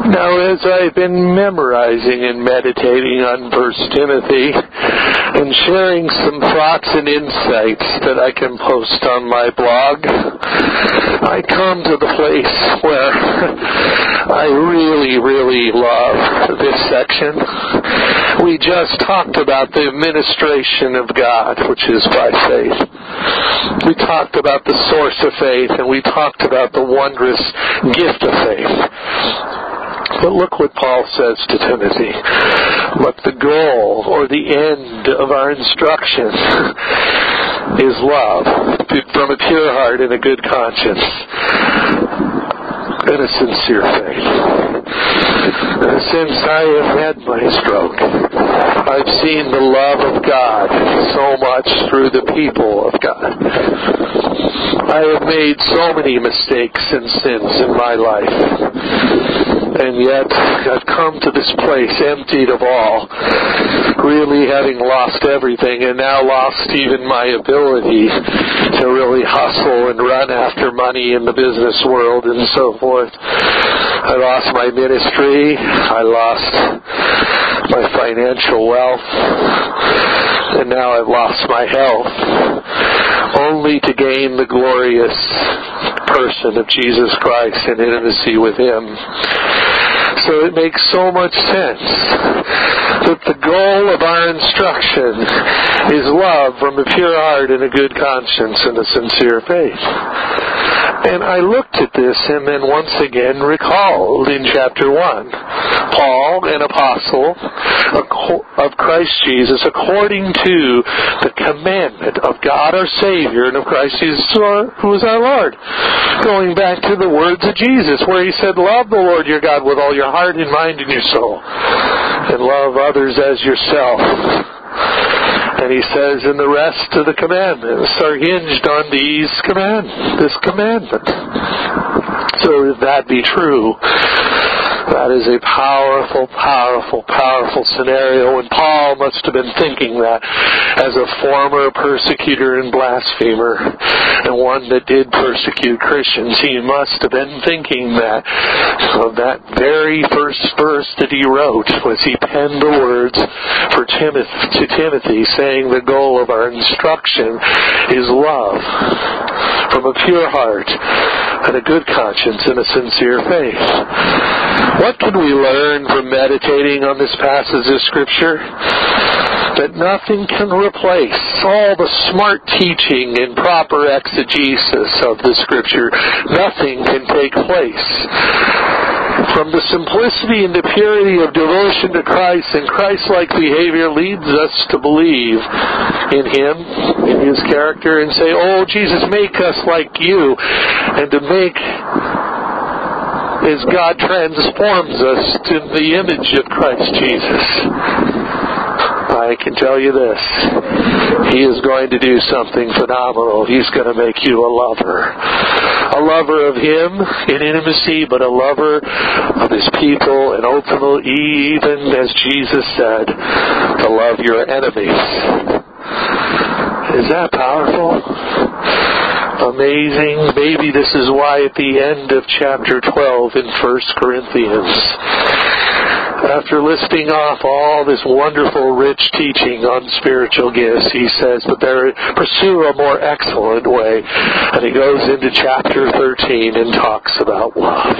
Now, as I've been memorizing and meditating on First Timothy and sharing some thoughts and insights that I can post on my blog, I come to the place where I really, really love this section. We just talked about the administration of God, which is by faith. We talked about the source of faith, and we talked about the wondrous gift of faith. But look what Paul says to Timothy. But the goal or the end of our instruction is love from a pure heart and a good conscience and a sincere faith. Since I have had my stroke, I've seen the love of God so much through the people of God. I have made so many mistakes and sins in my life and yet I've come to this place emptied of all, really having lost everything, and now lost even my ability to really hustle and run after money in the business world and so forth. I lost my ministry. I lost my financial wealth. And now I've lost my health only to gain the glorious person of Jesus Christ and intimacy with Him. So it makes so much sense that the goal of our instruction is love from a pure heart and a good conscience and a sincere faith. And I looked at this and then once again recalled in chapter 1. Paul, an apostle of Christ Jesus, according to the commandment of God our Savior and of Christ Jesus who is our Lord. Going back to the words of Jesus where he said, Love the Lord your God with all your heart and mind and your soul. And love others as yourself. And he says, and the rest of the commandments are hinged on these command, this commandment. So if that be true, that is a powerful, powerful, powerful scenario, and Paul must have been thinking that as a former persecutor and blasphemer, and one that did persecute Christians, he must have been thinking that of that very first verse that he wrote was he penned the words for Timothy, to Timothy, saying the goal of our instruction is love from a pure heart and a good conscience and a sincere faith. What can we learn from meditating on this passage of Scripture? That nothing can replace all the smart teaching and proper exegesis of the Scripture. Nothing can take place from the simplicity and the purity of devotion to Christ and Christ-like behavior leads us to believe in Him, in His character, and say, Oh, Jesus, make us like you, and to make as God transforms us to the image of Christ Jesus. I can tell you this. He is going to do something phenomenal. He's going to make you a lover. A lover of Him in intimacy, but a lover of His people, and ultimately, even as Jesus said, to love your enemies. Is that powerful? amazing. Maybe this is why at the end of chapter 12 in 1 Corinthians, after listing off all this wonderful, rich teaching on spiritual gifts, he says, but there, pursue a more excellent way. And he goes into chapter 13 and talks about love.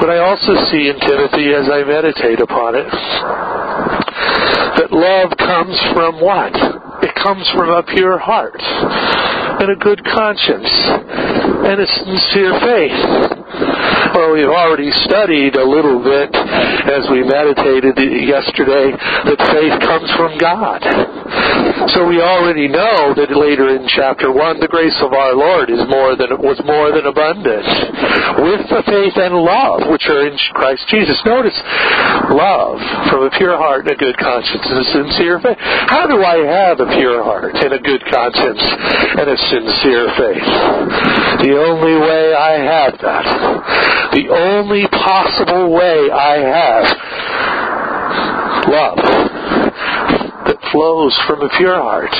But I also see in Timothy, as I meditate upon it, that love comes from what? It comes from a pure heart and a good conscience and a sincere faith. Well, we've already studied a little bit as we meditated yesterday that faith comes from God. So we already know that later in chapter 1 the grace of our Lord is more than was more than abundant with the faith and love which are in Christ Jesus. Notice love from a pure heart and a good conscience and a sincere faith. How do I have a pure heart and a good conscience and a sincere faith? The only way I have that the only possible way I have love flows from a pure heart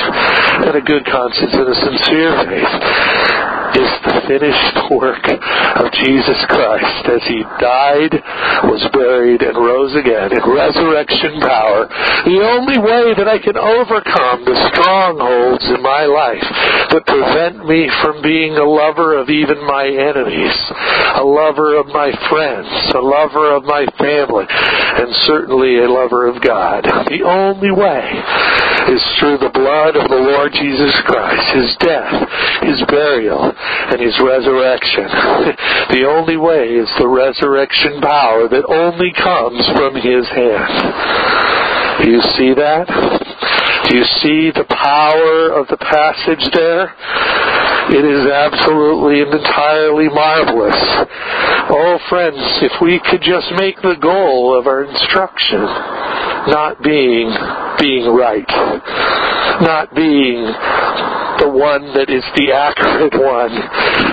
and a good conscience and a sincere faith is the finished work of Jesus Christ as he died, was buried, and rose again in resurrection power. The only way that I can overcome the strongholds in my life that prevent me from being a lover of even my enemies, a lover of my friends, a lover of my family, and certainly a lover of God. The only way is through the blood of the Lord Jesus Christ, His death, His burial, and His resurrection. the only way is the resurrection power that only comes from His hand. Do you see that? Do you see the power of the passage there? It is absolutely and entirely marvelous. Oh, friends, if we could just make the goal of our instruction not being being right, not being the one that is the accurate one,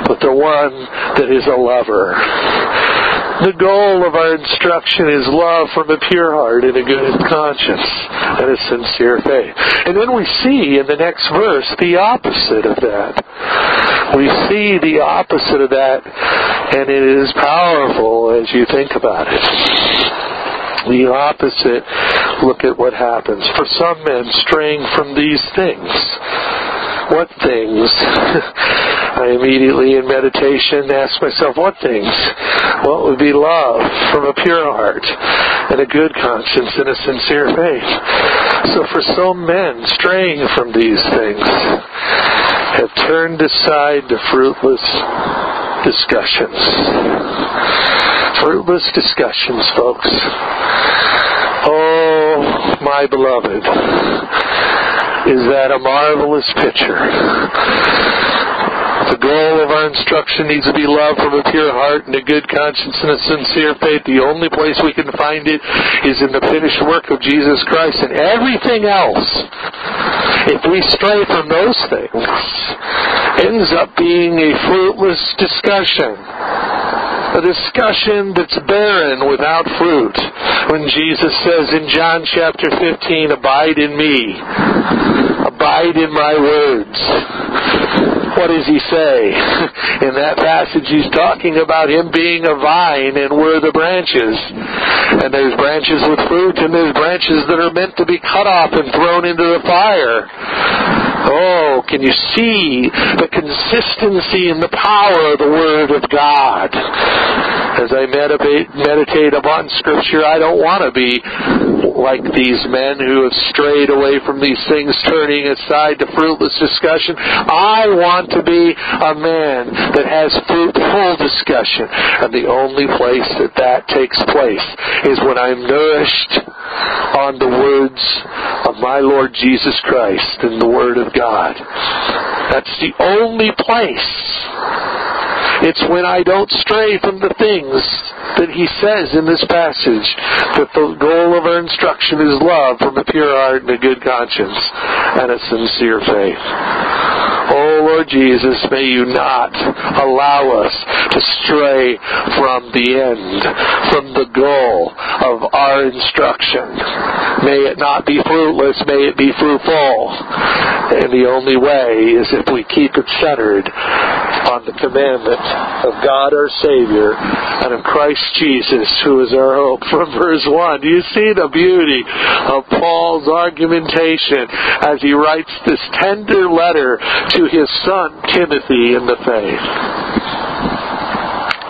but the one that is a lover. The goal of our instruction is love from a pure heart and a good conscience and a sincere faith. And then we see in the next verse the opposite of that. We see the opposite of that, and it is powerful as you think about it. The opposite, look at what happens. For some men straying from these things, what things? I immediately in meditation ask myself, what things? What would be love from a pure heart and a good conscience and a sincere faith? So for some men straying from these things have turned aside to fruitless discussions. Fruitless discussions, folks. Oh, my beloved is that a marvelous picture. The goal of our instruction needs to be love from a pure heart and a good conscience and a sincere faith. The only place we can find it is in the finished work of Jesus Christ and everything else. If we stray from those things, ends up being a fruitless discussion a discussion that's barren without fruit. When Jesus says in John chapter 15, Abide in me, abide in my words. What does he say? In that passage, he's talking about him being a vine and we're the branches. And there's branches with fruit and there's branches that are meant to be cut off and thrown into the fire. Oh, can you see the consistency and the power of the Word of God? As I meditate, meditate upon Scripture, I don't want to be like these men who have strayed away from these things, turning aside to fruitless discussion. I want to be a man that has fruitful discussion. And the only place that that takes place is when I'm nourished on the words of my Lord Jesus Christ and the Word of God. That's the only place. It's when I don't stray from the things that he says in this passage that the goal of our instruction is love from a pure heart and a good conscience and a sincere faith. Lord Jesus, may you not allow us to stray from the end, from the goal of our instruction. May it not be fruitless, may it be fruitful. And the only way is if we keep it centered on the commandment of God our Savior and of Christ Jesus, who is our hope. From verse 1, do you see the beauty of Paul's argumentation as he writes this tender letter to his son Timothy in the faith?